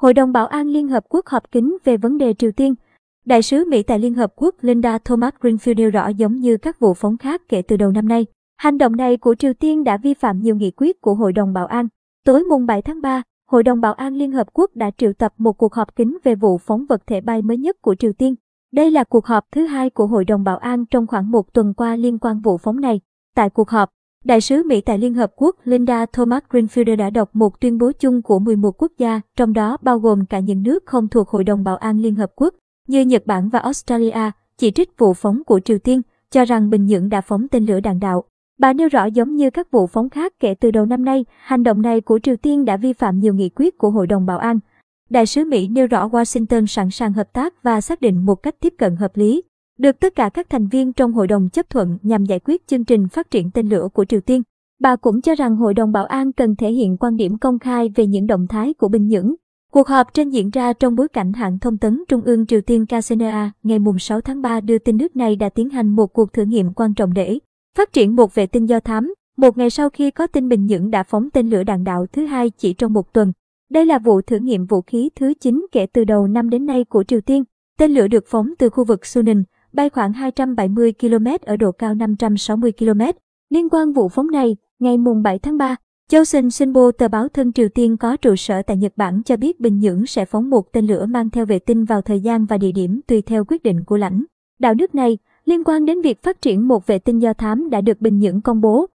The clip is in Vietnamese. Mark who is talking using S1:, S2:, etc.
S1: Hội đồng Bảo an Liên Hợp Quốc họp kín về vấn đề Triều Tiên. Đại sứ Mỹ tại Liên Hợp Quốc Linda Thomas Greenfield nêu rõ giống như các vụ phóng khác kể từ đầu năm nay. Hành động này của Triều Tiên đã vi phạm nhiều nghị quyết của Hội đồng Bảo an. Tối mùng 7 tháng 3, Hội đồng Bảo an Liên Hợp Quốc đã triệu tập một cuộc họp kín về vụ phóng vật thể bay mới nhất của Triều Tiên. Đây là cuộc họp thứ hai của Hội đồng Bảo an trong khoảng một tuần qua liên quan vụ phóng này. Tại cuộc họp, Đại sứ Mỹ tại Liên Hợp Quốc Linda Thomas Greenfield đã đọc một tuyên bố chung của 11 quốc gia, trong đó bao gồm cả những nước không thuộc Hội đồng Bảo an Liên Hợp Quốc, như Nhật Bản và Australia, chỉ trích vụ phóng của Triều Tiên, cho rằng Bình Nhưỡng đã phóng tên lửa đạn đạo. Bà nêu rõ giống như các vụ phóng khác kể từ đầu năm nay, hành động này của Triều Tiên đã vi phạm nhiều nghị quyết của Hội đồng Bảo an. Đại sứ Mỹ nêu rõ Washington sẵn sàng hợp tác và xác định một cách tiếp cận hợp lý, được tất cả các thành viên trong hội đồng chấp thuận nhằm giải quyết chương trình phát triển tên lửa của Triều Tiên. Bà cũng cho rằng Hội đồng Bảo an cần thể hiện quan điểm công khai về những động thái của Bình Nhưỡng. Cuộc họp trên diễn ra trong bối cảnh hãng thông tấn Trung ương Triều Tiên KCNA ngày 6 tháng 3 đưa tin nước này đã tiến hành một cuộc thử nghiệm quan trọng để phát triển một vệ tinh do thám, một ngày sau khi có tin Bình Nhưỡng đã phóng tên lửa đạn đạo thứ hai chỉ trong một tuần. Đây là vụ thử nghiệm vũ khí thứ 9 kể từ đầu năm đến nay của Triều Tiên. Tên lửa được phóng từ khu vực suning bay khoảng 270 km ở độ cao 560 km. Liên quan vụ phóng này, ngày mùng 7 tháng 3, Chosun Shinbo tờ báo thân Triều Tiên có trụ sở tại Nhật Bản cho biết Bình Nhưỡng sẽ phóng một tên lửa mang theo vệ tinh vào thời gian và địa điểm tùy theo quyết định của lãnh đạo nước này. Liên quan đến việc phát triển một vệ tinh do thám đã được Bình Nhưỡng công bố,